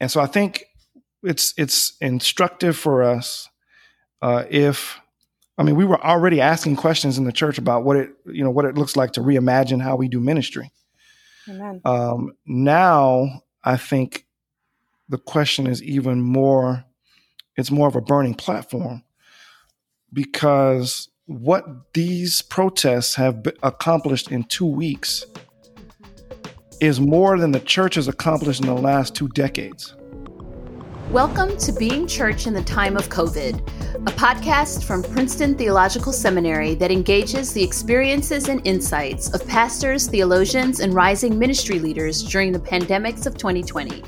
And so I think it's it's instructive for us uh, if I mean we were already asking questions in the church about what it you know what it looks like to reimagine how we do ministry. Amen. Um, now I think the question is even more it's more of a burning platform because what these protests have accomplished in two weeks is more than the church has accomplished in the last two decades. Welcome to Being Church in the Time of COVID, a podcast from Princeton Theological Seminary that engages the experiences and insights of pastors, theologians, and rising ministry leaders during the pandemics of 2020.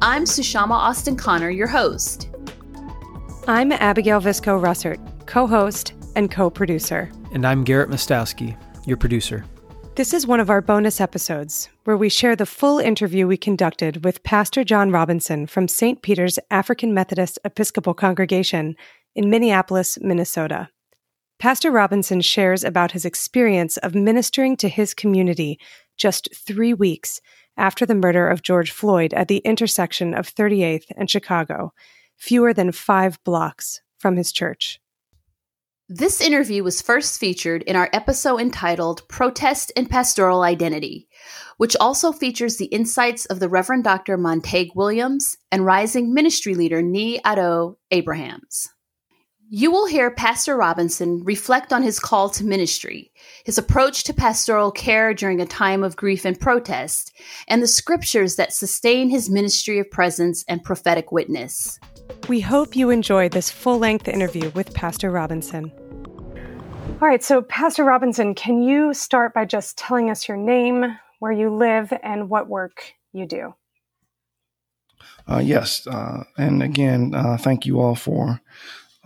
I'm Sushama Austin Connor, your host. I'm Abigail Visco Rusert, co host and co producer. And I'm Garrett Mostowski, your producer. This is one of our bonus episodes where we share the full interview we conducted with Pastor John Robinson from St. Peter's African Methodist Episcopal Congregation in Minneapolis, Minnesota. Pastor Robinson shares about his experience of ministering to his community just three weeks after the murder of George Floyd at the intersection of 38th and Chicago, fewer than five blocks from his church. This interview was first featured in our episode entitled Protest and Pastoral Identity, which also features the insights of the Reverend Dr. Montague Williams and rising ministry leader Nee Ado Abrahams. You will hear Pastor Robinson reflect on his call to ministry, his approach to pastoral care during a time of grief and protest, and the scriptures that sustain his ministry of presence and prophetic witness. We hope you enjoy this full length interview with Pastor Robinson. All right, so Pastor Robinson, can you start by just telling us your name, where you live, and what work you do? Uh, yes, uh, and again, uh, thank you all for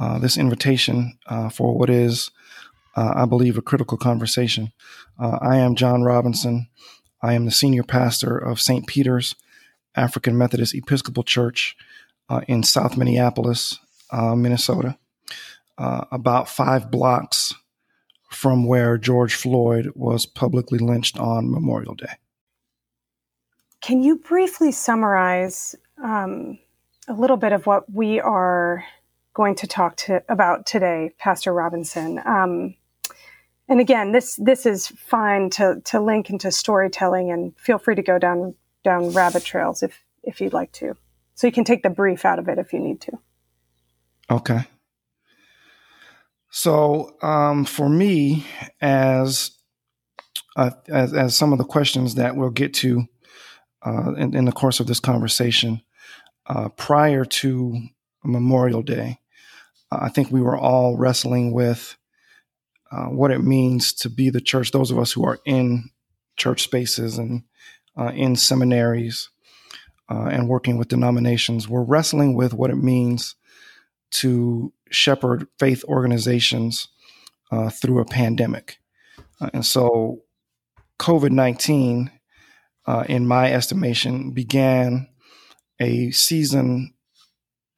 uh, this invitation uh, for what is, uh, I believe, a critical conversation. I am John Robinson. I am the senior pastor of St. Peter's African Methodist Episcopal Church in South Minneapolis, Minnesota, about five blocks from where George Floyd was publicly lynched on Memorial Day. Can you briefly summarize um, a little bit of what we are going to talk to about today, Pastor Robinson. Um, and again, this this is fine to to link into storytelling, and feel free to go down down rabbit trails if if you'd like to. So you can take the brief out of it if you need to. Okay. So um, for me, as, uh, as, as some of the questions that we'll get to uh, in, in, the course of this conversation, uh, prior to Memorial Day, I think we were all wrestling with uh, what it means to be the church. Those of us who are in church spaces and uh, in seminaries uh, and working with denominations, we're wrestling with what it means to shepherd faith organizations uh, through a pandemic. Uh, and so, COVID 19, uh, in my estimation, began a season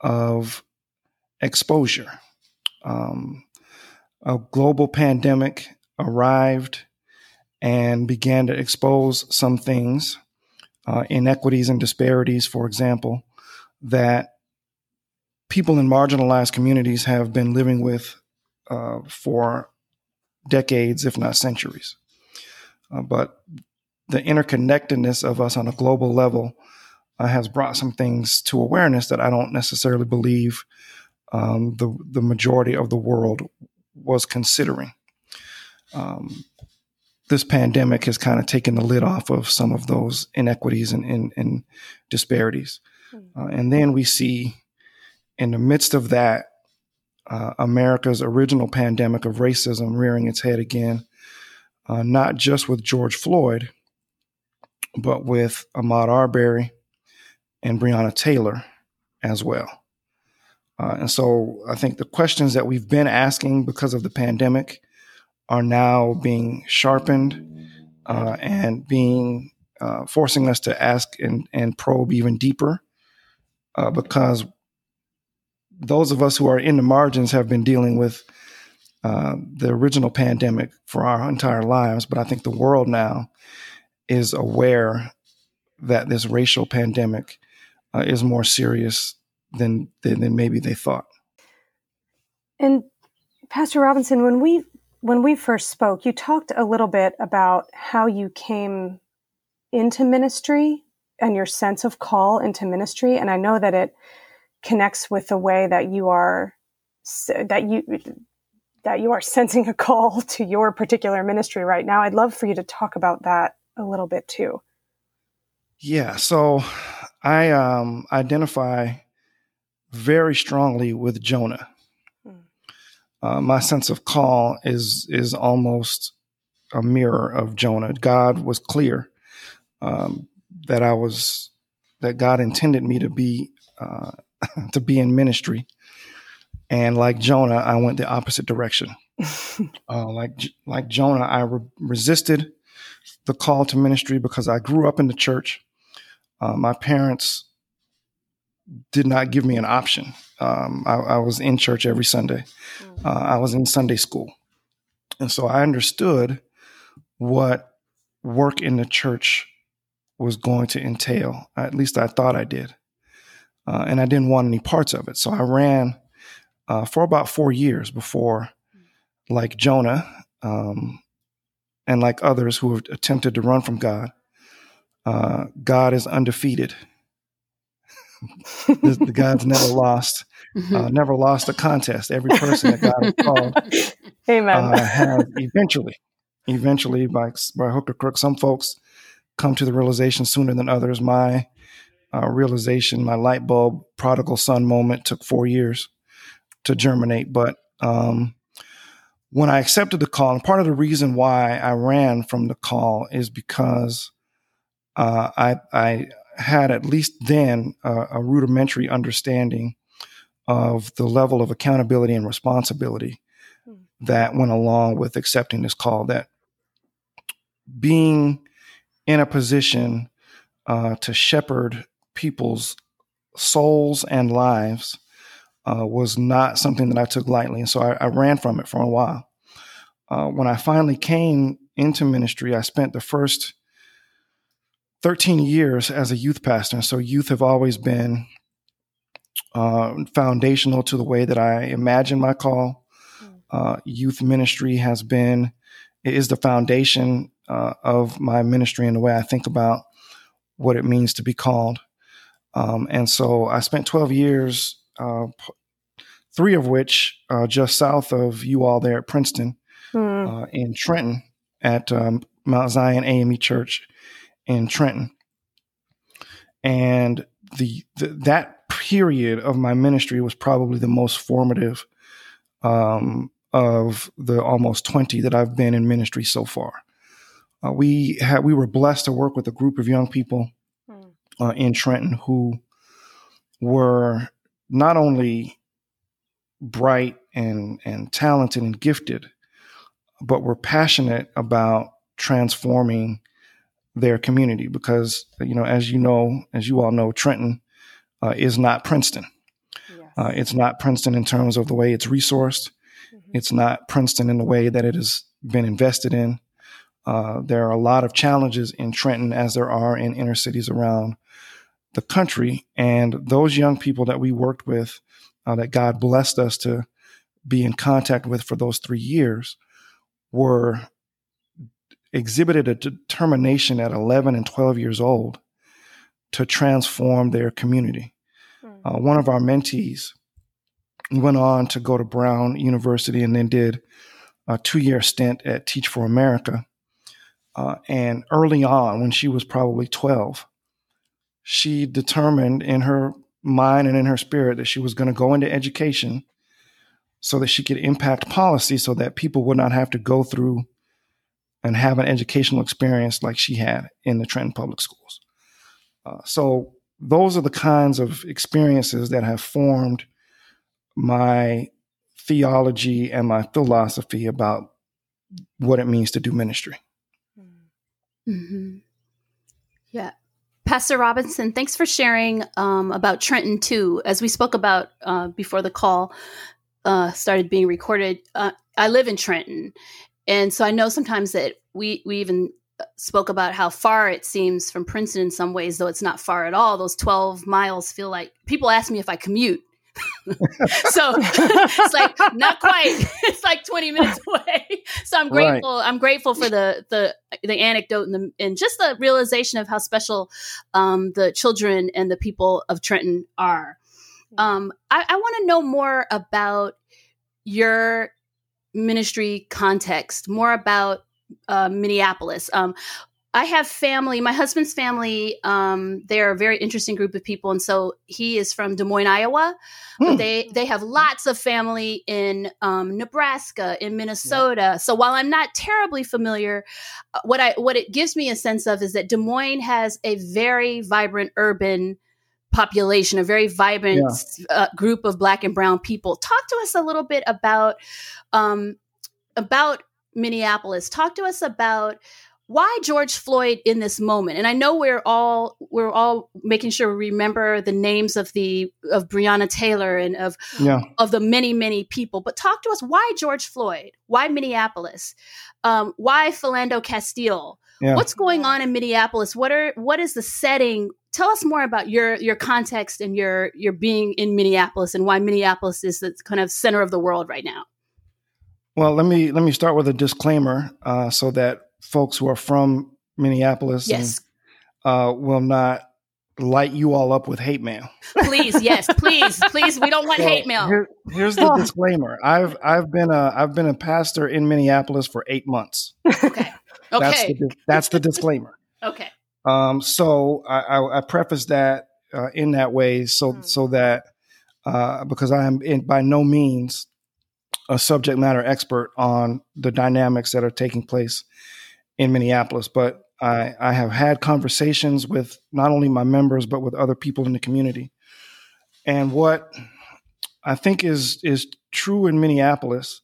of exposure. Um, a global pandemic arrived and began to expose some things, uh, inequities and disparities, for example, that people in marginalized communities have been living with uh, for decades, if not centuries. Uh, but the interconnectedness of us on a global level uh, has brought some things to awareness that I don't necessarily believe um, the the majority of the world was considering. Um, this pandemic has kind of taken the lid off of some of those inequities and, and, and disparities. Hmm. Uh, and then we see, in the midst of that, uh, America's original pandemic of racism rearing its head again, uh, not just with George Floyd, but with Ahmaud Arbery and Breonna Taylor as well. Uh, and so I think the questions that we've been asking because of the pandemic are now being sharpened uh, and being uh, forcing us to ask and, and probe even deeper uh, because those of us who are in the margins have been dealing with uh, the original pandemic for our entire lives. But I think the world now is aware that this racial pandemic uh, is more serious than, than than maybe they thought. And Pastor Robinson, when we when we first spoke, you talked a little bit about how you came into ministry and your sense of call into ministry, and I know that it connects with the way that you are that you that you are sensing a call to your particular ministry right now. I'd love for you to talk about that a little bit too. Yeah, so I um, identify very strongly with Jonah. Uh, my sense of call is is almost a mirror of Jonah. God was clear um, that I was that God intended me to be uh, to be in ministry, and like Jonah, I went the opposite direction. uh, like like Jonah, I re- resisted the call to ministry because I grew up in the church. Uh, my parents did not give me an option. Um, I, I, was in church every Sunday. Mm. Uh, I was in Sunday school, and so I understood what work in the church was going to entail. At least I thought I did, uh, and I didn't want any parts of it. So I ran uh, for about four years before, like Jonah, um, and like others who have attempted to run from God, uh, God is undefeated. The, the, God's never lost, mm-hmm. uh, never lost a contest. Every person that God has called, Amen, uh, has eventually, eventually by by hook or crook. Some folks come to the realization sooner than others. My uh, realization, my light bulb prodigal son moment, took four years to germinate, but um, when I accepted the call, and part of the reason why I ran from the call is because uh, I, I had at least then uh, a rudimentary understanding of the level of accountability and responsibility hmm. that went along with accepting this call. That being in a position uh, to shepherd people's souls and lives uh, was not something that I took lightly. And so I, I ran from it for a while. Uh, when I finally came into ministry, I spent the first 13 years as a youth pastor. So youth have always been uh, foundational to the way that I imagine my call. Hmm. Uh, youth ministry has been, is the foundation uh, of my ministry and the way I think about what it means to be called. Um, and so I spent 12 years uh, three of which uh, just south of you all there at Princeton, mm. uh, in Trenton, at um, Mount Zion AME Church in Trenton. And the, the, that period of my ministry was probably the most formative um, of the almost 20 that I've been in ministry so far. Uh, we had we were blessed to work with a group of young people mm. in Trenton who were not only bright and and talented and gifted, but were passionate about transforming their community because you know as you know as you all know Trenton uh, is not Princeton. Yes. Uh, it's not Princeton in terms of the way it's resourced. Mm-hmm. It's not Princeton in the way that it has been invested in. Uh, there are a lot of challenges in Trenton as there are in inner cities around the country. And those young people that we worked with uh, that God blessed us to be in contact with for those three years were exhibited a determination at 11 and 12 years old to transform their community. Mm. Uh, one of our mentees went on to go to Brown University and then did a two year stint at Teach for America. Uh, and early on, when she was probably 12, she determined in her mind and in her spirit that she was going to go into education so that she could impact policy so that people would not have to go through and have an educational experience like she had in the Trenton Public Schools. Uh, so those are the kinds of experiences that have formed my theology and my philosophy about what it means to do ministry. Mm-hmm. Yeah. Pastor Robinson, thanks for sharing um, about Trenton too. As we spoke about uh, before the call uh, started being recorded, uh, I live in Trenton, and so I know sometimes that we we even spoke about how far it seems from Princeton in some ways, though it's not far at all. Those 12 miles feel like people ask me if I commute. so it's like not quite. It's like 20 minutes away. So I'm grateful. Right. I'm grateful for the the the anecdote and the and just the realization of how special um, the children and the people of Trenton are. Um, I, I want to know more about your ministry context, more about uh, Minneapolis. Um, I have family. My husband's family. Um, they're a very interesting group of people, and so he is from Des Moines, Iowa. Hmm. But they they have lots of family in um, Nebraska, in Minnesota. Yeah. So while I'm not terribly familiar, uh, what I what it gives me a sense of is that Des Moines has a very vibrant urban population, a very vibrant yeah. uh, group of Black and Brown people. Talk to us a little bit about um, about Minneapolis. Talk to us about why George Floyd in this moment. And I know we're all we're all making sure we remember the names of the of Breonna Taylor and of yeah. of the many many people. But talk to us why George Floyd? Why Minneapolis? Um, why Philando Castile? Yeah. What's going on in Minneapolis? What are what is the setting? Tell us more about your your context and your your being in Minneapolis and why Minneapolis is the kind of center of the world right now. Well, let me let me start with a disclaimer uh, so that folks who are from Minneapolis yes. and, uh, will not light you all up with hate mail. Please, yes, please, please. We don't want so hate mail. Here, here's the disclaimer. I've I've been a I've been a pastor in Minneapolis for eight months. Okay. Okay. That's the, that's the disclaimer. okay. Um, so I, I, I preface that uh, in that way, so mm. so that uh, because I am in, by no means a subject matter expert on the dynamics that are taking place in Minneapolis, but I, I have had conversations with not only my members but with other people in the community. And what I think is is true in Minneapolis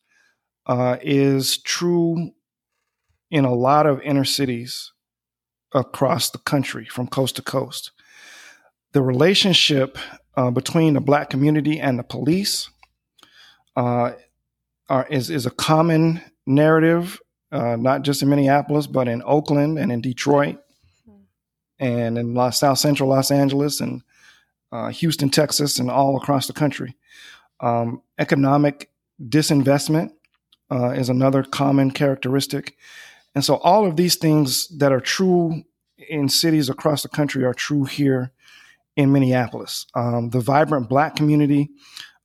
uh, is true in a lot of inner cities across the country, from coast to coast. The relationship uh, between the black community and the police uh, are, is is a common narrative, uh, not just in Minneapolis, but in Oakland and in Detroit, and in South Central Los Angeles and uh, Houston, Texas, and all across the country. Um, economic disinvestment uh, is another common characteristic, and so all of these things that are true in cities across the country are true here in Minneapolis. Um, the vibrant Black community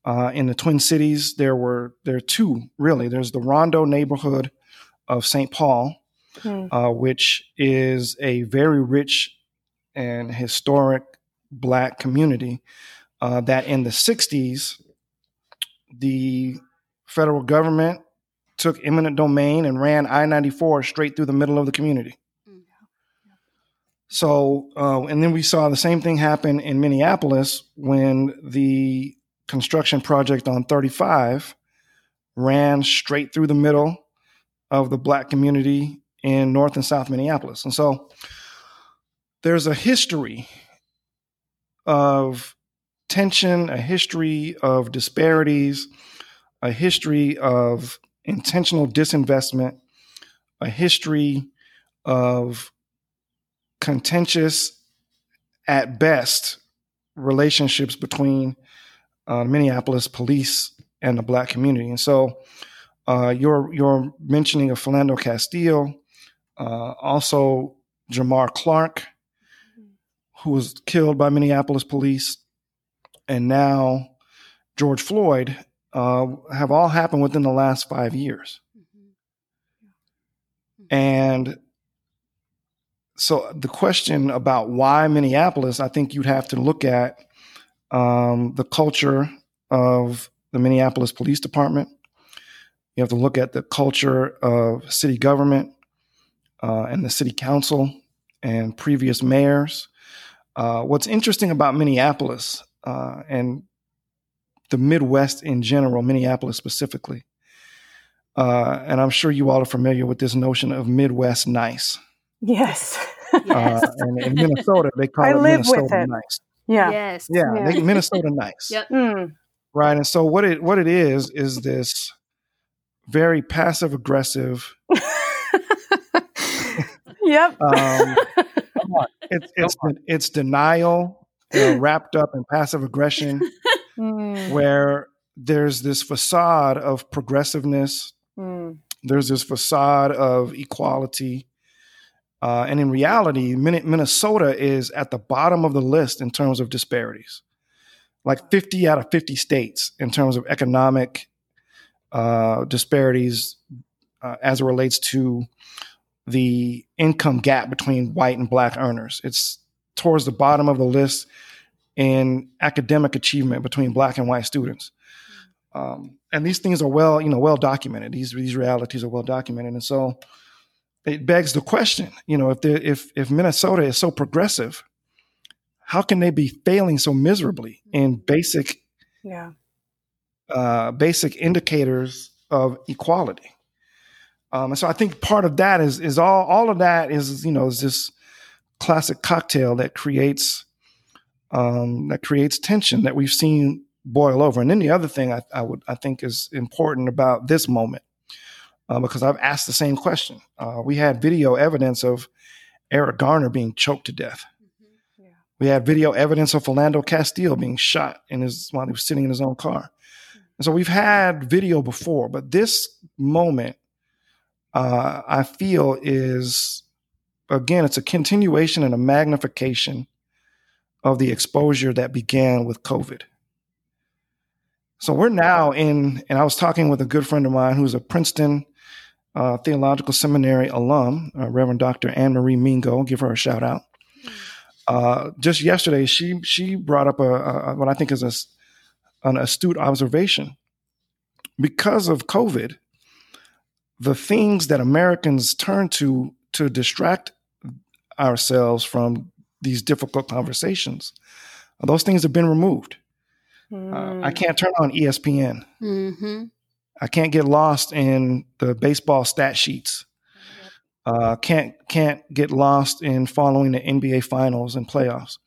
uh, in the Twin Cities, there were there are two really. There's the Rondo neighborhood of St. Paul, mm. uh, which is a very rich and historic Black community. Uh, that in the '60s, the federal government took eminent domain and ran I-94 straight through the middle of the community. Hmm. So, uh, and then we saw the same thing happen in Minneapolis when the construction project on 35 ran straight through the middle of the black community in North and South Minneapolis. And so there's a history of tension, a history of disparities, a history of intentional disinvestment, a history of contentious, at best, relationships between uh, Minneapolis police and the black community. And so uh, your your mentioning of Philando Castile, uh, also Jamar Clark, who was killed by Minneapolis police, and now George Floyd uh, have all happened within the last five years. And so the question about why Minneapolis, I think you'd have to look at um, the culture of the Minneapolis Police Department. You have to look at the culture of city government uh, and the city council and previous mayors. Uh, what's interesting about Minneapolis uh, and the Midwest in general, Minneapolis specifically, uh, and I'm sure you all are familiar with this notion of Midwest nice. Yes. yes. Uh, and in Minnesota, they call I it Minnesota it. nice. Yeah. Yes. Yeah. yeah. Minnesota nice. Yep. Mm. Right. And so what it what it is is this very passive aggressive Yep. Um, it's it's it's denial uh, wrapped up in passive aggression, Mm, where there's this facade of progressiveness, mm, there's this facade of equality, uh, and in reality, Minnesota is at the bottom of the list in terms of disparities, like 50 out of 50 states in terms of economic uh, disparities uh, as it relates to the income gap between white and black earners. It's towards the bottom of the list in academic achievement between black and white students. Um, and these things are well, you know, well documented. These these realities are well documented, and so it begs the question, you know, if there, if if Minnesota is so progressive, how can they be failing so miserably in basic yeah. uh, basic indicators of equality? Um, and so I think part of that is is all all of that is you know is this classic cocktail that creates um, that creates tension that we've seen boil over. And then the other thing I, I would I think is important about this moment uh, because I've asked the same question. Uh, we had video evidence of Eric Garner being choked to death. Yeah. We had video evidence of Philando Castile being shot in his while he was sitting in his own car. And so we've had video before, but this moment, uh, I feel, is again, it's a continuation and a magnification of the exposure that began with COVID. So we're now in, and I was talking with a good friend of mine who's a Princeton uh, Theological Seminary alum, uh, Reverend Dr. Anne Marie Mingo. Give her a shout out. Uh, just yesterday, she she brought up a, a what I think is a, an astute observation. Because of COVID, the things that Americans turn to to distract ourselves from these difficult conversations, those things have been removed. Uh, I Mm. can't turn on ESPN. Mm-hmm. I can't get lost in the baseball stat sheets. Uh, can't can't get lost in following the NBA finals and playoffs.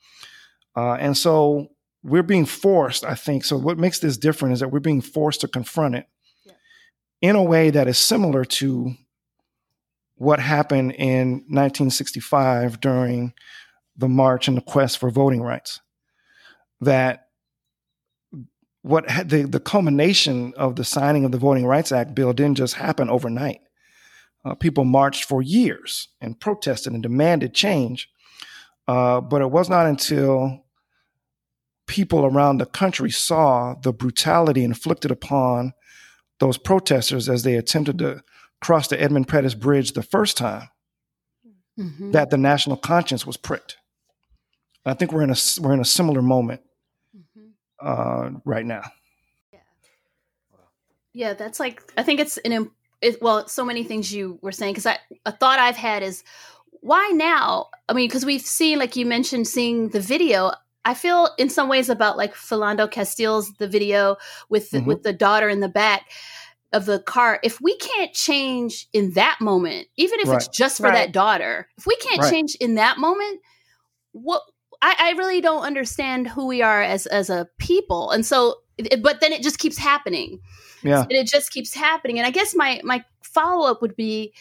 Uh, and so we're being forced, I think. So what makes this different is that we're being forced to confront it Yeah. in a way that is similar to what happened in 1965 during the march and the quest for voting rights. That what had the, the culmination of the signing of the Voting Rights Act bill didn't just happen overnight. Uh, people marched for years and protested and demanded change. Uh, but it was not until people around the country saw the brutality inflicted upon those protesters as they attempted to cross the Edmund Pettus Bridge the first time Mm-hmm. that the national conscience was pricked. I think we're in a we're in a similar moment Mm-hmm. uh, right now. Yeah, yeah, that's like I think it's an it, well, so many things you were saying because I a thought I've had is why now? I mean, because we've seen like you mentioned seeing the video. I feel in some ways about like Philando Castile's the video with the, Mhm. with the daughter in the back of the car. If we can't change in that moment, even if it's just for Right. that daughter, if we can't Right. change in that moment, what I, I really don't understand who we are as as a people. And so, it, but then it just keeps happening Yeah, and it just keeps happening and i guess my my follow-up would be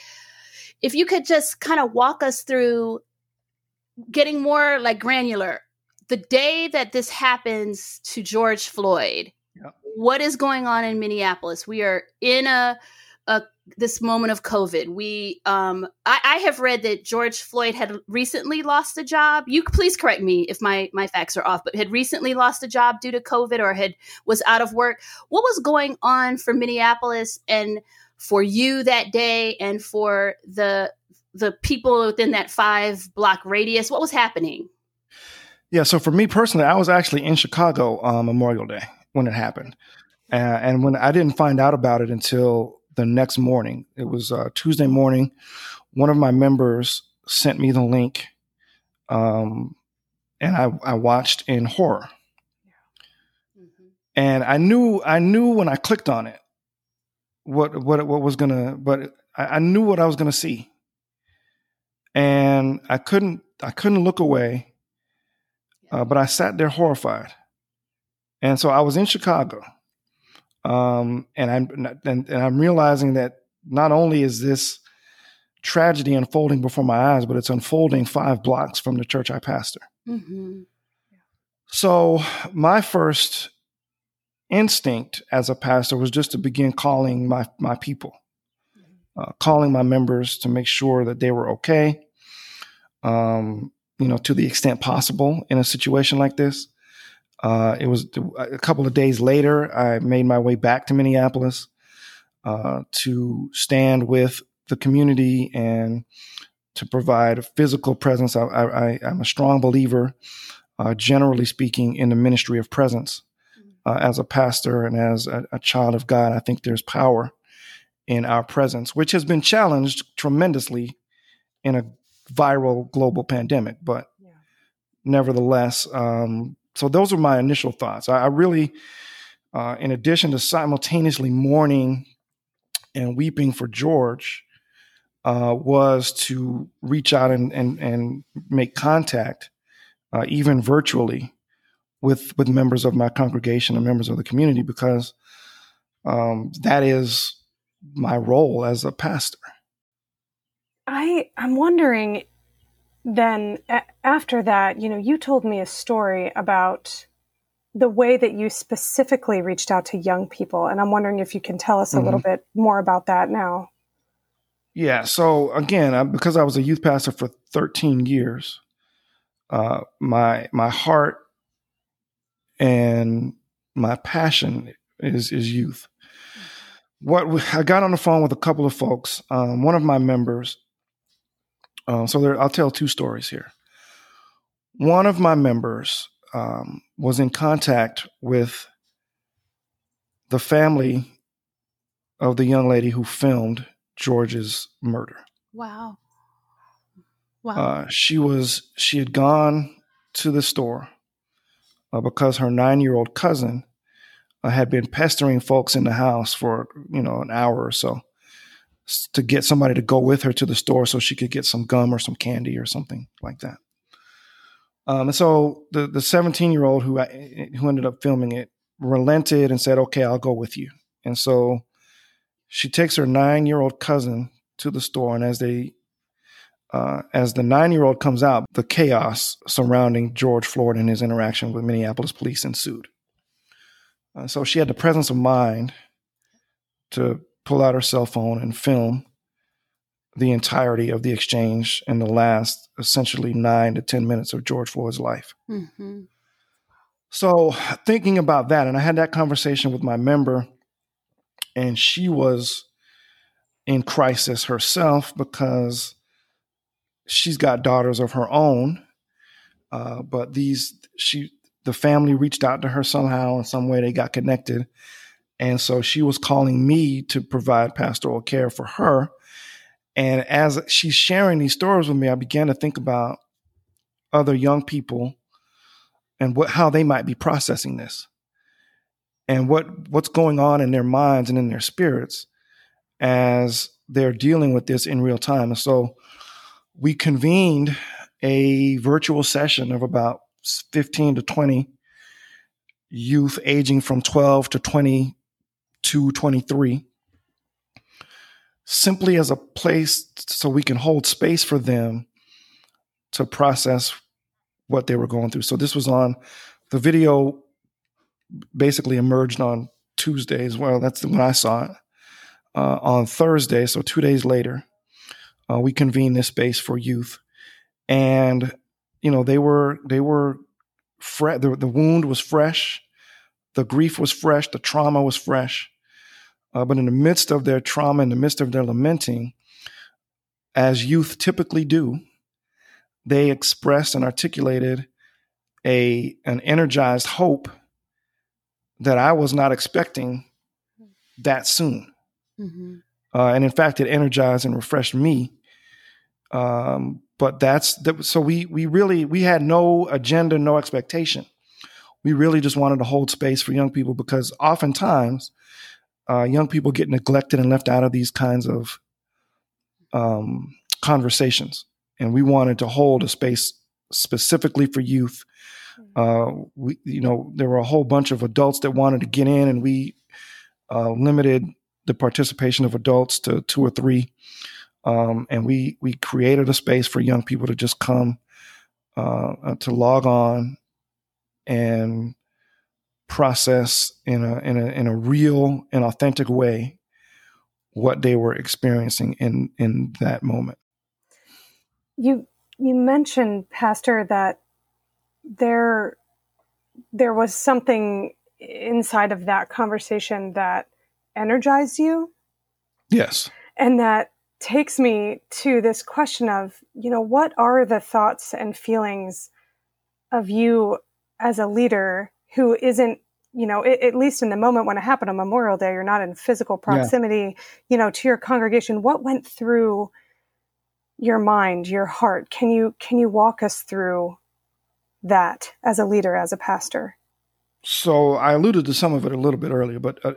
if you could just kind of walk us through getting more like granular the day that this happens to george floyd Yep. what is going on in minneapolis we are in a, a this moment of covid we um I, I have read that george floyd had recently lost a job you please correct me if my my facts are off but had recently lost a job due to covid or had was out of work what was going on for Minneapolis and for you that day and for the the people within that five block radius? What was happening? yeah. So for me personally, I was actually in Chicago on Memorial Day when it happened, uh, and when I didn't find out about it until the next morning. It was uh, Tuesday morning. One of my members sent me the link, um, and I, I watched in horror. and I knew I knew when I clicked on it what what what was gonna, but I, I knew what I was gonna see, and I couldn't I couldn't look away, uh, but I sat there horrified, and so I was in Chicago, um, and I'm and, and I'm realizing that not only is this tragedy unfolding before my eyes, but it's unfolding five blocks from the church I pastor. Mm-hmm. So my first instinct as a pastor was just to begin calling my my people, uh, calling my members to make sure that they were okay. Um, you know, to the extent possible in a situation like this. Uh, it was a couple of days later, I made my way back to Minneapolis uh, to stand with the community and to provide a physical presence. I, am a strong believer, uh, generally speaking, in the ministry of presence. Uh, as a pastor and as a, a child of God, I think there's power in our presence, which has been challenged tremendously in a viral global pandemic. But yeah. nevertheless, um, so those are my initial thoughts. I, I really, uh, in addition to simultaneously mourning and weeping for George, uh, was to reach out and and, and make contact, uh, even virtually, with with members of my congregation and members of the community because um, that is my role as a pastor. I I'm wondering then a- after that, you know, you told me a story about the way that you specifically reached out to young people and I'm wondering if you can tell us a mm-hmm. little bit more about that now. Yeah, so again, I, because I was a youth pastor for 13 years, uh, my my heart and my passion is is youth. What we, I got on the phone with a couple of folks. Um, one of my members. Uh, so there, I'll tell two stories here. One of my members um, was in contact with the family of the young lady who filmed George's murder. Wow. Wow. Uh, she was she had gone to the store uh, because her nine year old cousin uh, had been pestering folks in the house for you know an hour or so to get somebody to go with her to the store so she could get some gum or some candy or something like that. Um, and so the the 17 year old who who ended up filming it relented and said, "Okay, I'll go with you." And so she takes her nine year old cousin to the store, and as they uh, as the nine year old comes out, the chaos surrounding George Floyd and his interaction with Minneapolis police ensued. Uh, so she had the presence of mind to pull out her cell phone and film the entirety of the exchange in the last essentially nine to 10 minutes of George Floyd's life. Mm-hmm. So, thinking about that, and I had that conversation with my member, and she was in crisis herself because she's got daughters of her own, uh, but these she the family reached out to her somehow in some way they got connected, and so she was calling me to provide pastoral care for her. And as she's sharing these stories with me, I began to think about other young people and what how they might be processing this and what what's going on in their minds and in their spirits as they're dealing with this in real time. And so we convened a virtual session of about 15 to 20 youth aging from 12 to 22, 23, simply as a place so we can hold space for them to process what they were going through. So this was on the video basically emerged on Tuesdays. Well, that's when I saw it. Uh, on Thursday, so two days later, uh, we convened this space for youth, and you know they were they were fre- the, the wound was fresh, the grief was fresh, the trauma was fresh, uh, but in the midst of their trauma, in the midst of their lamenting, as youth typically do, they expressed and articulated a an energized hope that I was not expecting that soon. Mm-hmm. Uh, and in fact, it energized and refreshed me um, but that's that, so we we really we had no agenda, no expectation. We really just wanted to hold space for young people because oftentimes uh, young people get neglected and left out of these kinds of um, conversations, and we wanted to hold a space specifically for youth. Uh, we, you know, there were a whole bunch of adults that wanted to get in, and we uh, limited the participation of adults to two or three. Um, and we we created a space for young people to just come uh, uh, to log on and process in a in a in a real and authentic way what they were experiencing in in that moment. You you mentioned, Pastor, that there there was something inside of that conversation that energized you. Yes. And that takes me to this question of, you know, what are the thoughts and feelings of you as a leader who isn't, you know, it, at least in the moment when it happened on Memorial Day, you're not in physical proximity, yeah. you know, to your congregation. What went through your mind, your heart? Can you can you walk us through that as a leader, as a pastor? So I alluded to some of it a little bit earlier, but uh,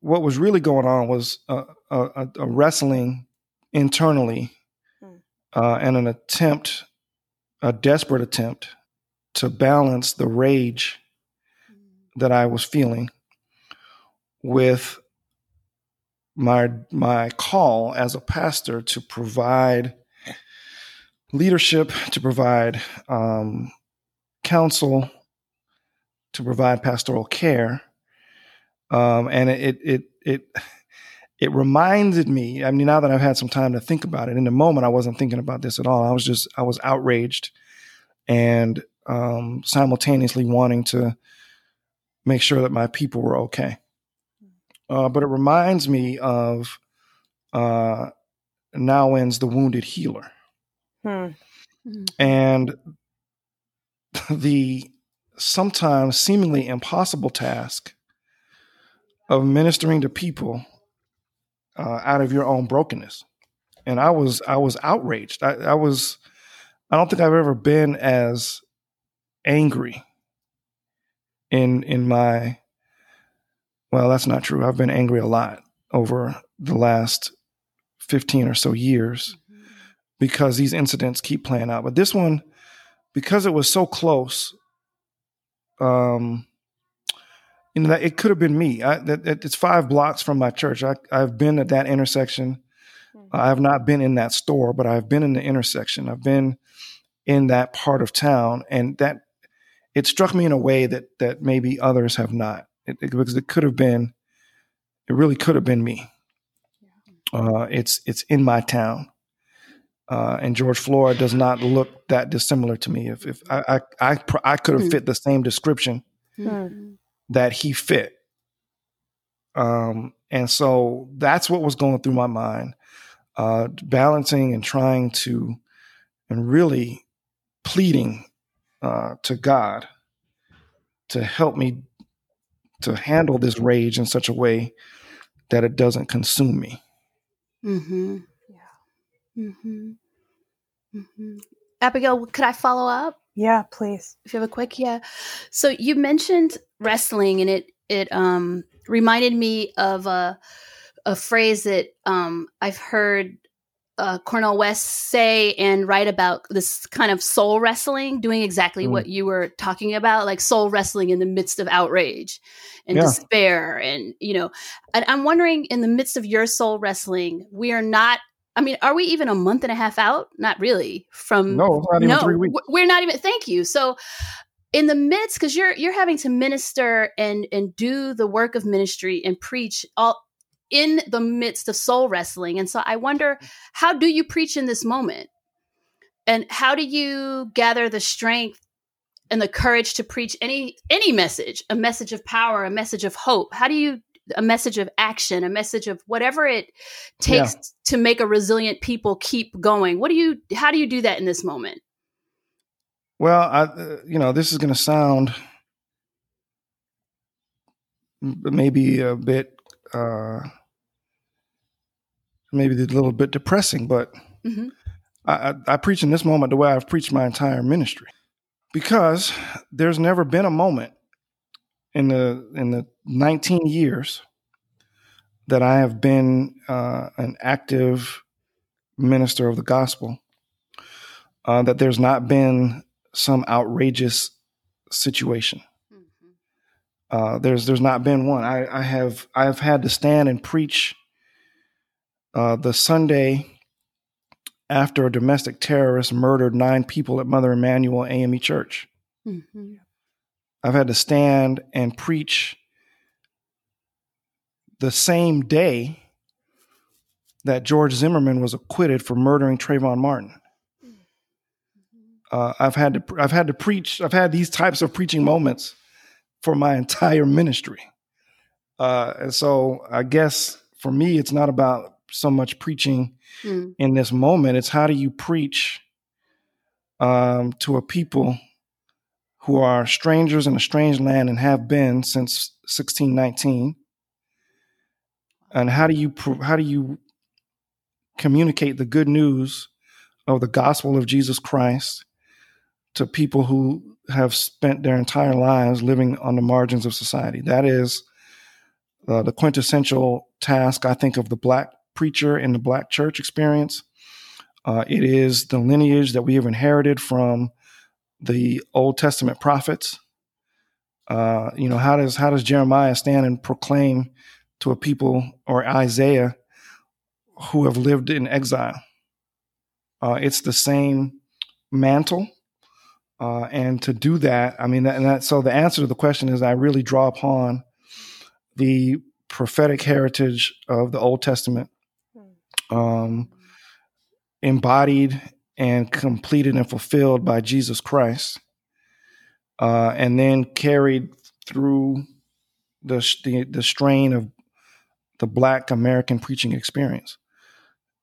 what was really going on was uh, a, a, wrestling internally mm. uh, and an attempt, a desperate attempt to balance the rage. That I was feeling with my my call as a pastor to provide leadership, to provide um, counsel, to provide pastoral care, um, and it it it it reminded me. I mean, now that I've had some time to think about it, in the moment I wasn't thinking about this at all. I was just I was outraged and um, simultaneously wanting to make sure that my people were okay. Uh, but it reminds me of uh, Nouwen's The Wounded Healer. Hmm. And the sometimes seemingly impossible task of ministering to people uh, out of your own brokenness. And I was I was outraged. I, I was I don't think I've ever been as angry in in my well, that's not true. I've been angry a lot over the last 15 or so years because these incidents keep playing out. But this one, because it was so close, um, you know, that it could have been me. I, that, it's five blocks from my church. I, have been at that intersection. Mm-hmm. I have not been in that store, but I've been in the intersection. I've been in that part of town, and that it struck me in a way that that maybe others have not. It, it, because it could have been, it really could have been me. Uh, it's it's in my town uh, and George Floyd does not look that dissimilar to me. If if I I I, I could have mm. fit the same description mm. that he fit, um, and so that's what was going through my mind, uh, balancing and trying to, and really pleading uh, to God to help me to handle this rage in such a way that it doesn't consume me. Mm-hmm. Mm-hmm. Mm-hmm. Abigail, could I follow up? Yeah, please. If you have a quick, yeah. So you mentioned wrestling, and it it um reminded me of a a phrase that um I've heard uh, Cornel West say and write about this kind of soul wrestling, doing exactly mm. what you were talking about, like soul wrestling in the midst of outrage and yeah. despair. And, you know, and I'm wondering in the midst of your soul wrestling, we are not I mean, are we even a month and a half out? Not really. From no, not even no, three weeks. We're not even. Thank you. So, in the midst, because you're you're having to minister and and do the work of ministry and preach all in the midst of soul wrestling. And so, I wonder, how do you preach in this moment? And how do you gather the strength and the courage to preach any any message, a message of power, a message of hope? How do you a message of action, a message of whatever it takes yeah. to make a resilient people keep going. What do you, how do you do that in this moment? Well, I, uh, you know, this is going to sound maybe a bit, uh, maybe a little bit depressing, but mm-hmm. I, I, I preach in this moment the way I've preached my entire ministry because there's never been a moment in the in the 19 years that I have been uh, an active minister of the gospel, uh, that there's not been some outrageous situation. Mm-hmm. Uh, there's there's not been one. I, I have I have had to stand and preach uh, the Sunday after a domestic terrorist murdered nine people at Mother Emanuel AME Church. Mm-hmm. I've had to stand and preach the same day that George Zimmerman was acquitted for murdering Trayvon Martin. Uh, I've had to I've had to preach I've had these types of preaching moments for my entire ministry, uh, and so I guess for me it's not about so much preaching Mm. in this moment. It's how do you preach um, to a people who are strangers in a strange land and have been since 1619, and how do you how do you communicate the good news of the gospel of Jesus Christ to people who have spent their entire lives living on the margins of society? That is uh, the quintessential task, I think, of the black preacher in the black church experience. Uh, it is the lineage that we have inherited from the Old Testament prophets. Uh, you know, how does how does Jeremiah stand and proclaim to a people or Isaiah who have lived in exile? Uh, it's the same mantle, uh, and to do that, I mean, that, that. So the answer to the question is, I really draw upon the prophetic heritage of the Old Testament um, embodied and completed and fulfilled by Jesus Christ, uh, and then carried through the, the the strain of the Black American preaching experience.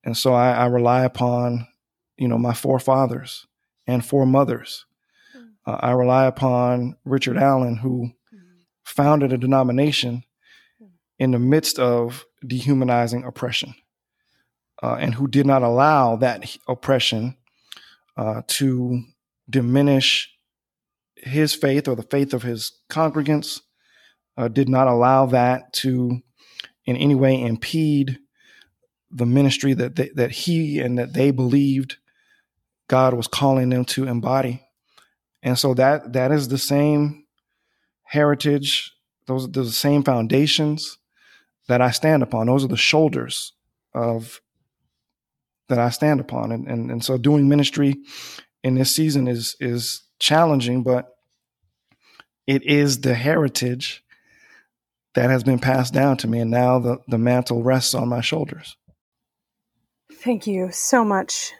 And so I, I rely upon, you know, my forefathers and foremothers. Uh, I rely upon Richard Allen, who founded a denomination in the midst of dehumanizing oppression uh, and who did not allow that oppression uh, to diminish his faith or the faith of his congregants, uh, did not allow that to in any way impede the ministry that they, that he and that they believed God was calling them to embody. And so that that is the same heritage, those are the same foundations that I stand upon. Those are the shoulders of that I stand upon. And, and, and so doing ministry in this season is, is challenging, but it is the heritage that has been passed down to me. And now the, the mantle rests on my shoulders. Thank you so much,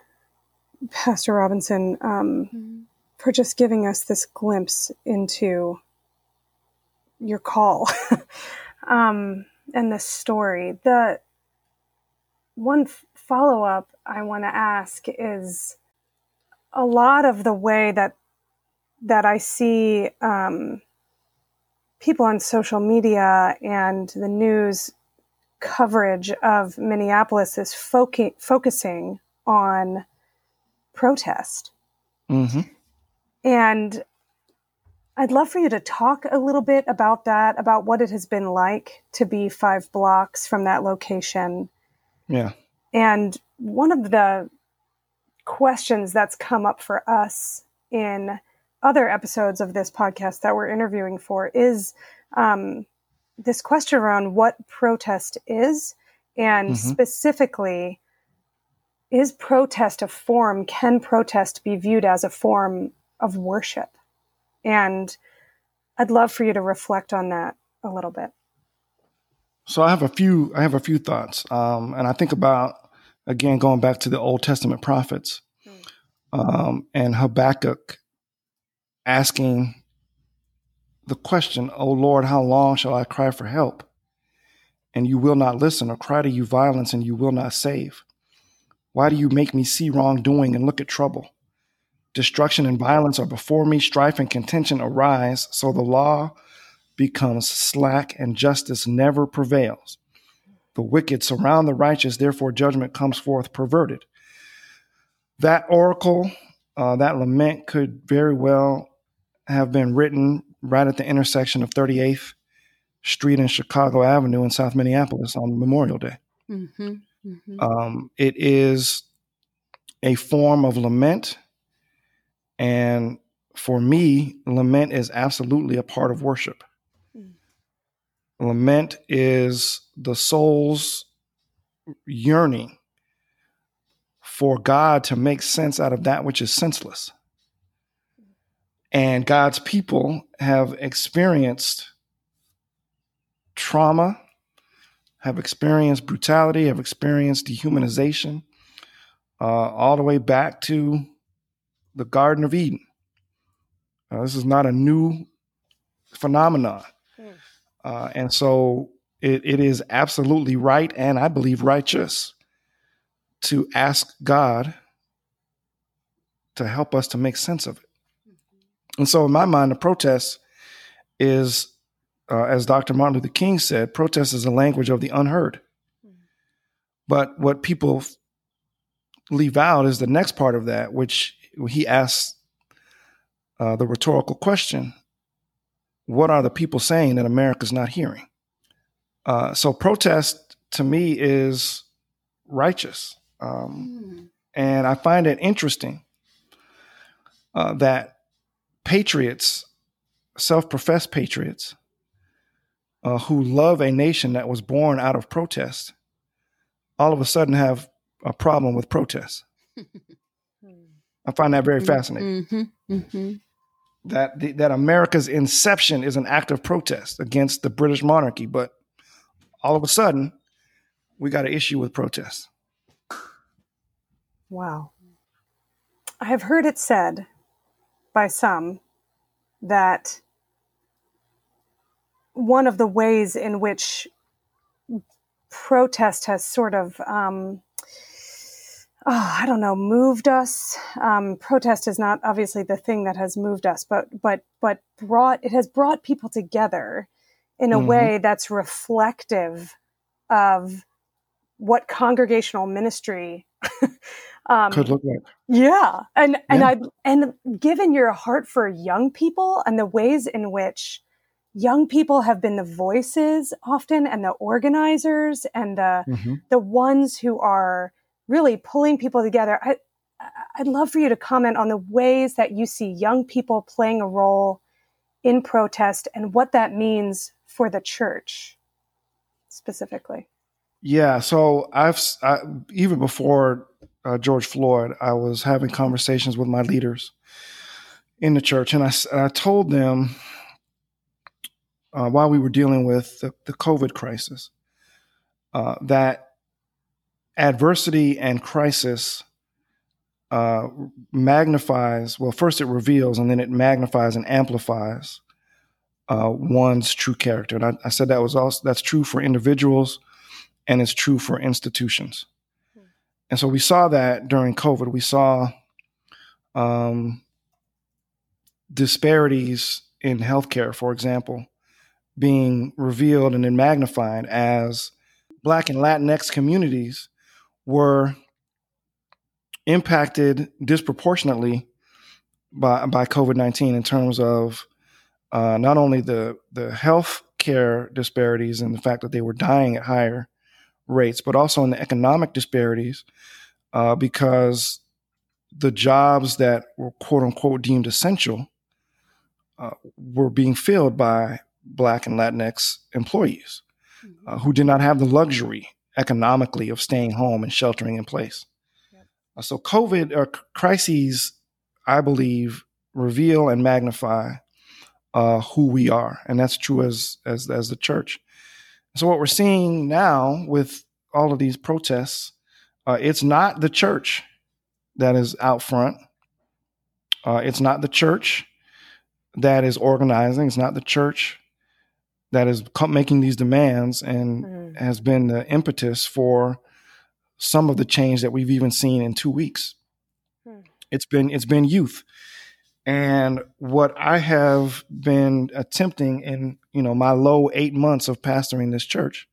Pastor Robinson, um, for just giving us this glimpse into your call um, and this story. The one follow up I want to ask is a lot of the way that that I see um, people on social media and the news coverage of Minneapolis is foci- focusing on protest. Mm-hmm. And I'd love for you to talk a little bit about that, about what it has been like to be five blocks from that location. Yeah. And one of the questions that's come up for us in other episodes of this podcast that we're interviewing for is um, this question around what protest is, and Mhm. specifically, is protest a form? Can protest be viewed as a form of worship? And I'd love for you to reflect on that a little bit. So I have a few I have a few thoughts, um, and I think about again going back to the Old Testament prophets um, and Habakkuk asking the question, "O Lord, how long shall I cry for help, and you will not listen, or cry to you violence, and you will not save? Why do you make me see wrongdoing and look at trouble? Destruction and violence are before me; strife and contention arise. So the law." becomes slack and justice never prevails. The wicked surround the righteous, therefore judgment comes forth perverted. That oracle, uh, that lament could very well have been written right at the intersection of 38th Street and Chicago Avenue in South Minneapolis on Memorial Day. Mm-hmm. Mm-hmm. Um, it is a form of lament. And for me, lament is absolutely a part of worship. Lament is the soul's yearning for God to make sense out of that which is senseless. And God's people have experienced trauma, have experienced brutality, have experienced dehumanization, uh, all the way back to the Garden of Eden. This is not a new phenomenon. Uh, and so it, it is absolutely right and I believe righteous to ask God to help us to make sense of it. And so, in my mind, the protest is, uh, as Dr. Martin Luther King said, protest is a language of the unheard. But what people leave out is the next part of that, which he asks uh, the rhetorical question What are the people saying that America's not hearing? Uh, so, protest to me is righteous. Um, mm. And I find it interesting uh, that patriots, self professed patriots, uh, who love a nation that was born out of protest, all of a sudden have a problem with protest. I find that very mm-hmm. fascinating. Mm-hmm, mm-hmm. That the, that America's inception is an act of protest against the British monarchy, but all of a sudden, we got an issue with protest. Wow. I have heard it said by some that one of the ways in which protest has sort of um, oh, I don't know, moved us. Um, protest is not obviously the thing that has moved us, but but but brought it has brought people together in a mm-hmm. way that's reflective of what congregational ministry um, could look like. Yeah, and and. I and given your heart for young people and the ways in which young people have been the voices often and the organizers and the mm-hmm. the ones who are really pulling people together. I I'd love for you to comment on the ways that you see young people playing a role in protest and what that means for the church specifically. Yeah, so I've I, even before uh, George Floyd, I was having conversations with my leaders in the church, and I, I told them uh, while we were dealing with the, the COVID crisis uh, that adversity and crisis uh, magnifies, well, first it reveals and then it magnifies and amplifies uh, one's true character. And I, I, said that was also, that's true for individuals and it's true for institutions. And so we saw that during COVID. We saw um, disparities in healthcare, for example, being revealed and then magnified as Black and Latinx communities were impacted disproportionately by, by COVID 19 in terms of uh, not only the, the health care disparities and the fact that they were dying at higher rates, but also in the economic disparities uh, because the jobs that were quote unquote deemed essential uh, were being filled by Black and Latinx employees mm-hmm. uh, who did not have the luxury economically of staying home and sheltering in place. Yep. Uh, so, COVID or uh, crises, I believe, reveal and magnify uh, who we are, and that's true as as as the church. So what we're seeing now with all of these protests, uh, it's not the church that is out front. Uh, it's not the church that is organizing. It's not the church that is making these demands and mm. has been the impetus for some of the change that we've even seen in two weeks. Mm. It's been it's been youth. And what I have been attempting in, you know, my low eight months of pastoring this church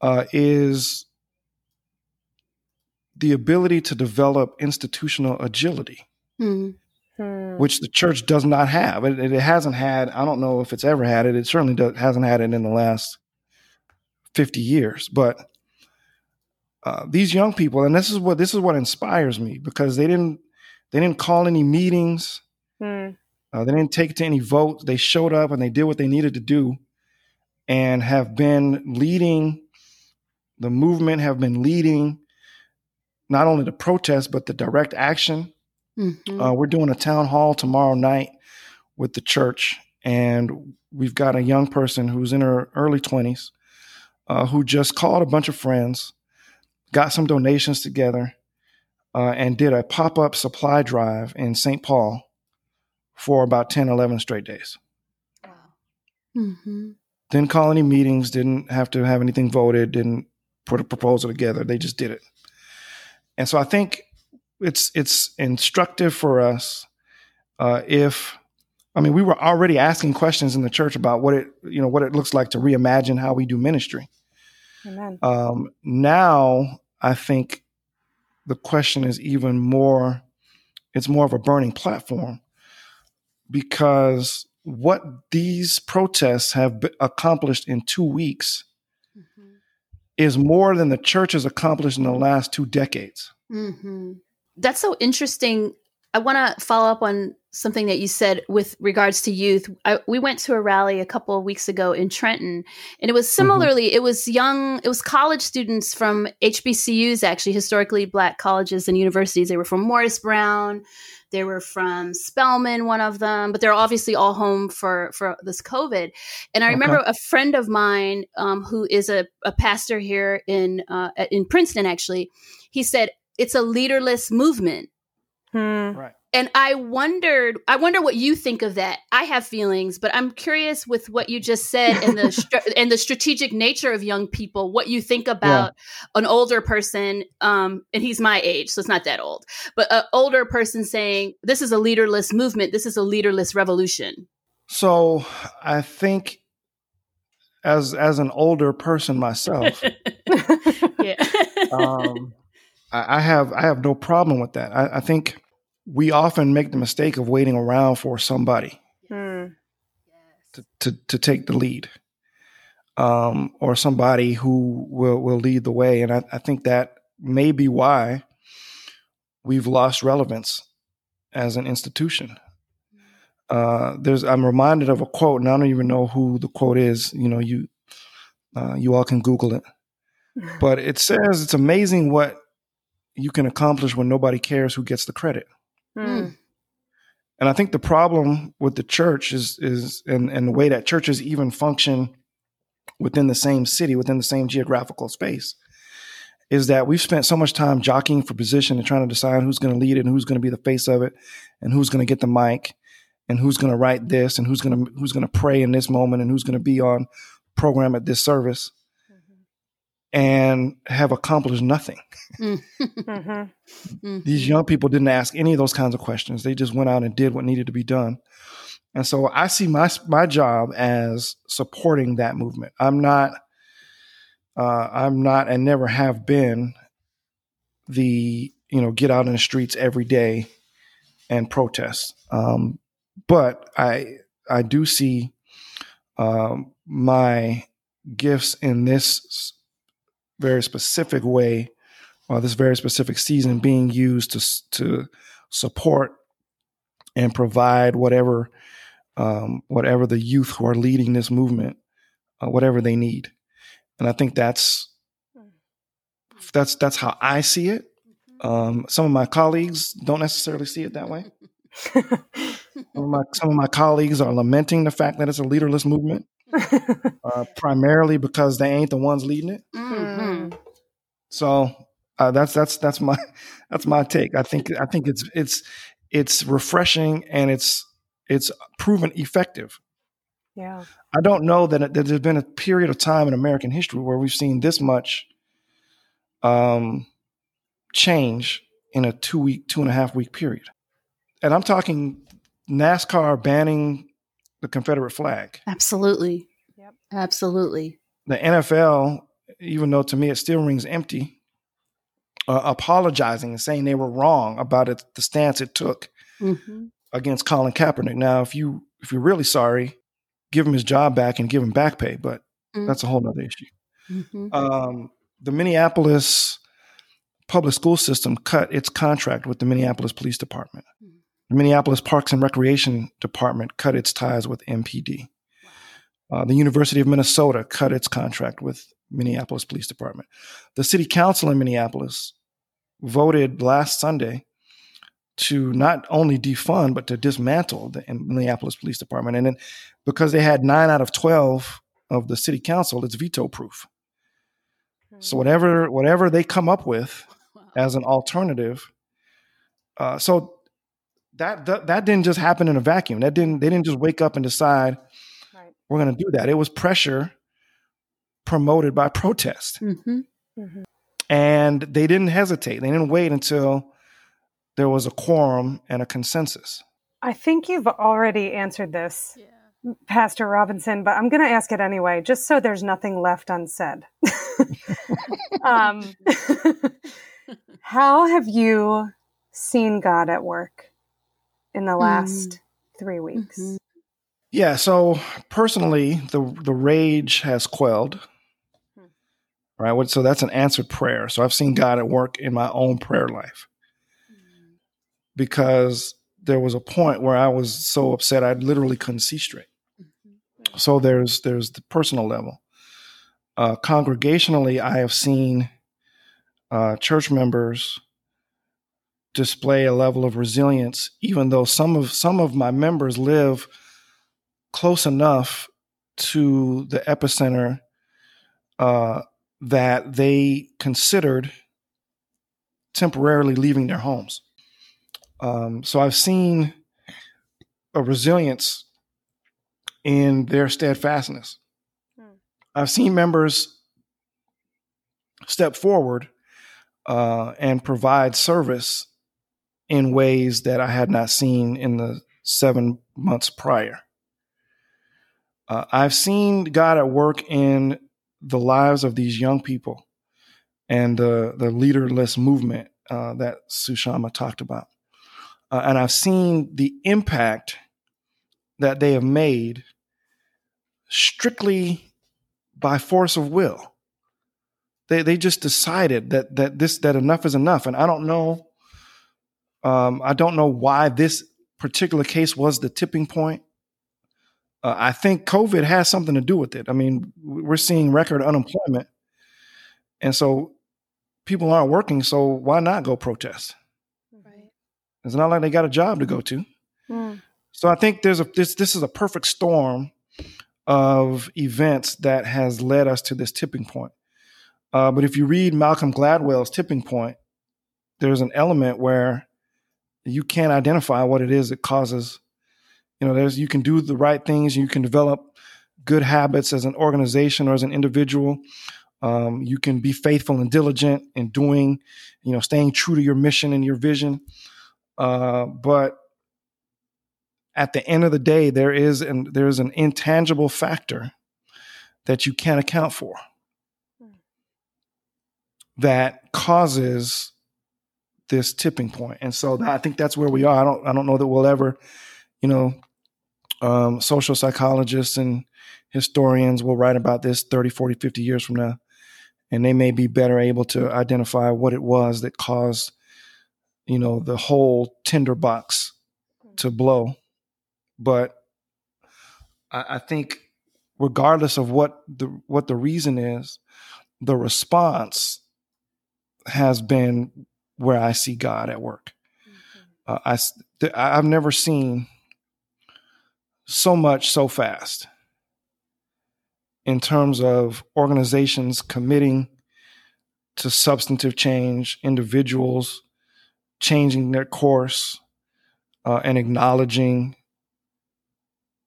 uh, is the ability to develop institutional agility, mm-hmm. which the church does not have. It, it, hasn't had. I don't know if it's ever had it. It certainly does, hasn't had it in the last fifty years. But uh, these young people, and this is what this is what inspires me because they didn't they didn't call any meetings. Mm. Uh, they didn't take to any votes. They showed up and they did what they needed to do and have been leading the movement, have been leading not only the protest but the direct action. Mhm. Uh, we're doing a town hall tomorrow night with the church, and we've got a young person who's in her early twenties uh, who just called a bunch of friends, got some donations together, uh, and did a pop up supply drive in St. Paul for about 10, 11 straight days. Mhm. Didn't call any meetings, didn't have to have anything voted, didn't put a proposal together. They just did it. And so I think it's it's instructive for us uh, if I mean we were already asking questions in the church about what it you know what it looks like to reimagine how we do ministry. Amen. Um, now I think the question is even more it's more of a burning platform because what these protests have b- accomplished in two weeks Mhm. is more than the church has accomplished in the last two decades. hmm That's so interesting. I want to follow up on something that you said with regards to youth. I, we went to a rally a couple of weeks ago in Trenton, and it was similarly. It was young. It was college students from HBCUs, actually historically black colleges and universities. They were from Morris Brown. They were from Spelman, one of them, but they're obviously all home for for this COVID. And I Okay. remember a friend of mine um, who is a, a pastor here in uh, in Princeton. Actually, he said it's a leaderless movement. Hmm. Right. And I wondered, I wonder what you think of that. I have feelings, but I'm curious with what you just said and the str- and the strategic nature of young people. What you think about an older person, um, and he's my age, so it's not that old, but an older person saying, "This is a leaderless movement. This is a leaderless revolution." So I think as as an older person myself, yeah. um, I, I have I have no problem with that. I, I think we often make the mistake of waiting around for somebody Hmm. to, to, to take the lead, um, or somebody who will will lead the way. And I, I think that may be why we've lost relevance as an institution. Uh, there's I'm reminded of a quote, and I don't even know who the quote is. You know, you uh, you all can Google it, but it says it's amazing what you can accomplish when nobody cares who gets the credit. Hmm. And I think the problem with the church is is and, and the way that churches even function within the same city, within the same geographical space, is that we've spent so much time jockeying for position and trying to decide who's going to lead it and who's going to be the face of it and who's going to get the mic and who's going to write this and who's going to who's going to pray in this moment and who's going to be on program at this service and have accomplished nothing. Mhm. These young people didn't ask any of those kinds of questions. They just went out and did what needed to be done. And so I see my my job as supporting that movement. I'm not uh, I'm not and never have been the you know get out in the streets every day and protest. Um, but I I do see um, my gifts in this very specific way uh, this very specific season being used to to support and provide whatever um, whatever the youth who are leading this movement uh, whatever they need. And i think that's that's that's how i see it. Um, some of my colleagues don't necessarily see it that way. Some of my, some of my colleagues are lamenting the fact that it's a leaderless movement uh, primarily because they ain't the ones leading it. Mhm. So uh, that's that's that's my that's my take. I think I think it's it's it's refreshing and it's it's proven effective. yeah. I don't know that, it, that there's been a period of time in American history where we've seen this much um, change in a two week, two and a half week period. And I'm talking NASCAR banning the Confederate flag. Absolutely. Yep. Absolutely. The NFL, even though to me it still rings empty, uh, apologizing and saying they were wrong about it, the stance it took hmm against Colin Kaepernick. Now, if you if you're really sorry, give him his job back and give him back pay, but Mm. that's a whole other issue. hmm Um, the Minneapolis public school system cut its contract with the Minneapolis Police Department. Mm. The Minneapolis Parks and Recreation Department cut its ties with MPD. Uh, the University of Minnesota cut its contract with Minneapolis Police Department. The City Council in Minneapolis voted last Sunday to not only defund but to dismantle the Minneapolis Police Department. And then because they had nine out of twelve of the city council, it's veto proof. So whatever whatever they come up with as an alternative, uh, so that, that that didn't just happen in a vacuum. That didn't they didn't just wake up and decide right. we're going to do that. It was pressure promoted by protest, mm-hmm. Mm-hmm. and they didn't hesitate. They didn't wait until there was a quorum and a consensus. I think you've already answered this. Yeah. Pastor Robinson, but I'm going to ask it anyway, just so there's nothing left unsaid. um, how have you seen God at work in the last mm. three weeks? Mm-hmm. Yeah, so personally, the the rage has quelled. Right, so that's an answered prayer. So I've seen God at work in my own prayer life because there was a point where I was so upset I literally couldn't see straight. Mm-hmm. So there's there's the personal level. Uh, congregationally, I have seen uh, church members display a level of resilience, even though some of some of my members live close enough to the epicenter uh, that they considered temporarily leaving their homes. Um, so I've seen a resilience in their steadfastness. Hmm. I've seen members step forward uh, and provide service in ways that I had not seen in the seven months prior. Uh, I've seen God at work in the lives of these young people and the, the leaderless movement uh, that Sushama talked about. Uh, and I've seen the impact that they have made strictly by force of will. They, they just decided that that this that enough is enough, and I don't know um, I don't know why this particular case was the tipping point. Uh, I think COVID has something to do with it. I mean, we're seeing record unemployment, and so people aren't working. So why not go protest? Right. It's not like they got a job to go to. Mm. So I think there's a this this is a perfect storm of events that has led us to this tipping point. Uh, but if you read Malcolm Gladwell's tipping point, there's an element where you can't identify what it is that causes you know there's you can do the right things you can develop good habits as an organization or as an individual um, you can be faithful and diligent in doing you know staying true to your mission and your vision uh, but at the end of the day there is and there is an intangible factor that you can't account for that causes this tipping point. And so I think that's where we are. I don't I don't know that we'll ever, you know, um, social psychologists and historians will write about this 30, 40, 50 years from now. And they may be better able to identify what it was that caused, you know, the whole tinderbox to blow. But I, I think regardless of what the what the reason is, the response has been where I see God at work. Mm-hmm. Uh, I, I've never seen so much so fast in terms of organizations committing to substantive change, individuals changing their course, uh, and acknowledging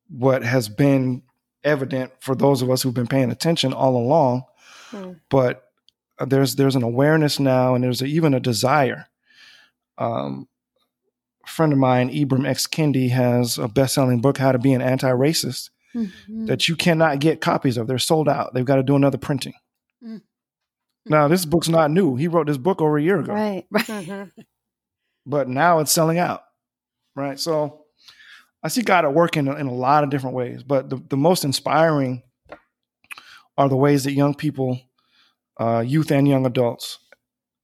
what has been evident for those of us who've been paying attention all along, mm. but there's there's an awareness now, and there's a, even a desire. Um, friend of mine, Ibram X. Kendi, has a best-selling book, "How to Be an Anti-Racist," mm-hmm. that you cannot get copies of. They're sold out. They've got to do another printing. Mm-hmm. Now, this book's not new. He wrote this book over a year ago. Right, right. Mm-hmm. But now it's selling out. Right. So I see God at work in, in a lot of different ways. But the, the most inspiring are the ways that young people uh, youth and young adults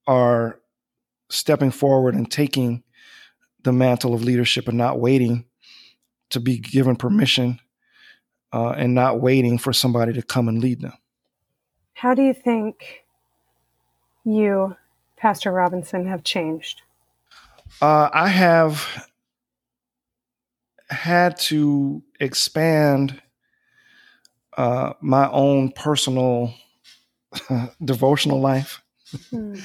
are stepping forward and taking the mantle of leadership and not waiting to be given permission uh, and not waiting for somebody to come and lead them. How do you think you, Pastor Robinson, have changed? Uh, I have had to expand uh, my own personal devotional life. Hmm.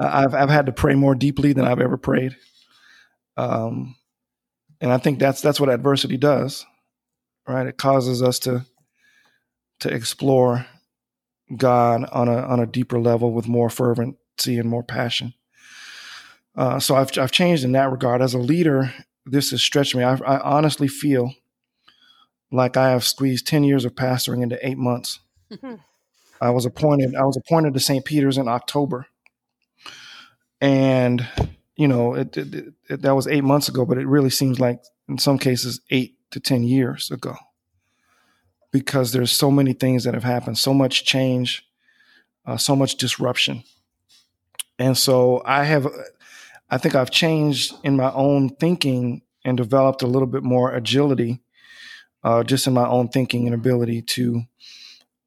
I've I've had to pray more deeply than I've ever prayed, um, and I think that's that's what adversity does, right? It causes us to to explore God on a on a deeper level with more fervency and more passion. Uh, so I've I've changed in that regard. As a leader, this has stretched me. I, I honestly feel like I have squeezed ten years of pastoring into eight months. I was appointed. I was appointed to St. Peter's in October, and you know it, it, it, that was eight months ago. But it really seems like in some cases eight to ten years ago, because there's so many things that have happened, so much change, uh, so much disruption, and so I have. I think I've changed in my own thinking and developed a little bit more agility, uh, just in my own thinking and ability to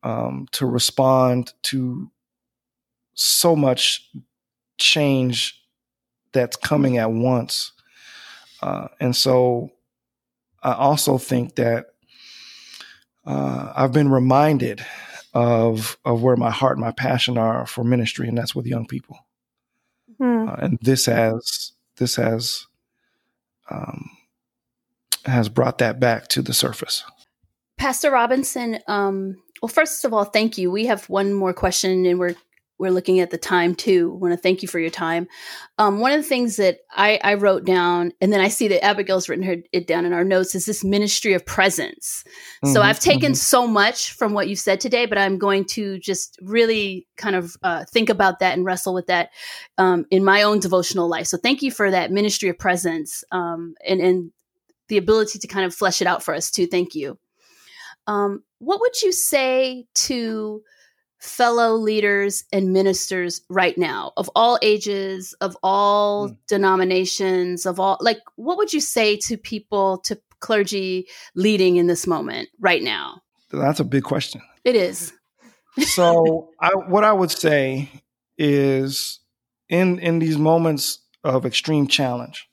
um, to respond to so much change that's coming at once. Uh, and so I also think that uh, I've been reminded of of where my heart and my passion are for ministry, and that's with young people. Mm. Uh, and this has this has um, has brought that back to the surface. Pastor Robinson, um, well, first of all, thank you. We have one more question, and we're we're looking at the time too. Want to thank you for your time. Um, one of the things that I, I, wrote down, and then I see that Abigail's written her, it down in our notes, is this ministry of presence. Mm-hmm, so I've taken mm-hmm. so much from what you've said today, but I'm going to just really kind of uh, think about that and wrestle with that um, in my own devotional life. So thank you for that ministry of presence um, and, and the ability to kind of flesh it out for us too. Thank you. Um, what would you say to fellow leaders and ministers right now of all ages, of all mm. denominations, of all like what would you say to people, to clergy leading in this moment right now? That's a big question. It is. so, I, what I would say is in in these moments of extreme challenge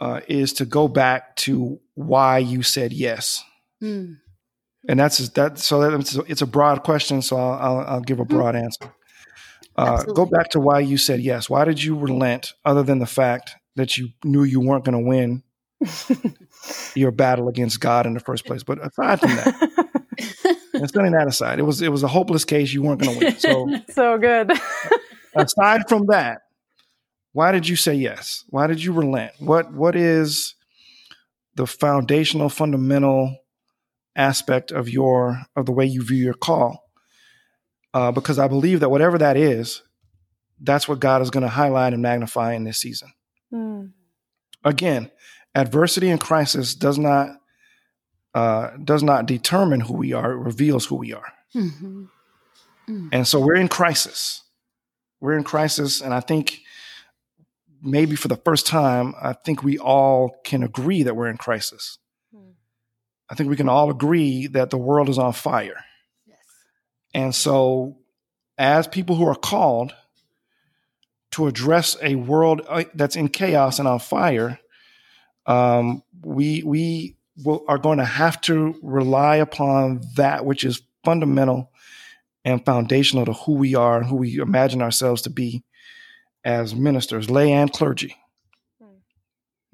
uh, is to go back to why you said yes. Mm. And that's that. So that, it's a broad question. So I'll, I'll, I'll give a mm-hmm. broad answer. Uh, go back to why you said yes. Why did you relent, other than the fact that you knew you weren't going to win your battle against God in the first place? But aside from that, and setting that aside, it was it was a hopeless case. You weren't going to win. So so good. aside from that, why did you say yes? Why did you relent? What what is the foundational, fundamental aspect of your of the way you view your call uh, because i believe that whatever that is that's what god is going to highlight and magnify in this season mm. again adversity and crisis does not uh, does not determine who we are it reveals who we are mm-hmm. mm. and so we're in crisis we're in crisis and i think maybe for the first time i think we all can agree that we're in crisis I think we can all agree that the world is on fire. Yes. And so, as people who are called to address a world uh, that's in chaos and on fire, um, we we will, are going to have to rely upon that which is fundamental and foundational to who we are and who we imagine ourselves to be as ministers, lay and clergy.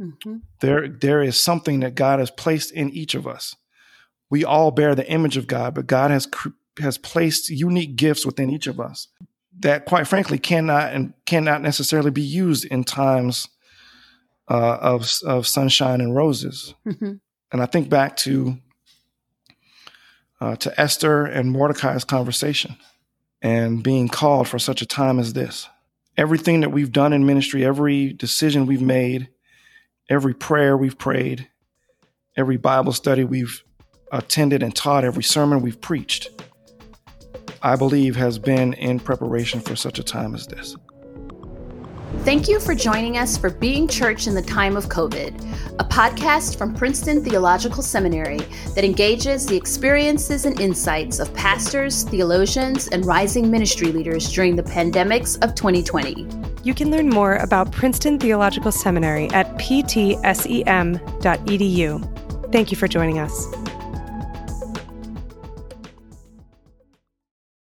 Mm-hmm. There, there is something that God has placed in each of us. We all bear the image of God, but God has has placed unique gifts within each of us that, quite frankly, cannot and cannot necessarily be used in times uh, of of sunshine and roses. Mm-hmm. And I think back to uh, to Esther and Mordecai's conversation and being called for such a time as this. Everything that we've done in ministry, every decision we've made, every prayer we've prayed, every Bible study we've attended and taught, every sermon we've preached, I believe has been in preparation for such a time as this. Thank you for joining us for Being Church in the Time of COVID, a podcast from Princeton Theological Seminary that engages the experiences and insights of pastors, theologians, and rising ministry leaders during the pandemics of 2020. You can learn more about Princeton Theological Seminary at ptsem.edu. Thank you for joining us.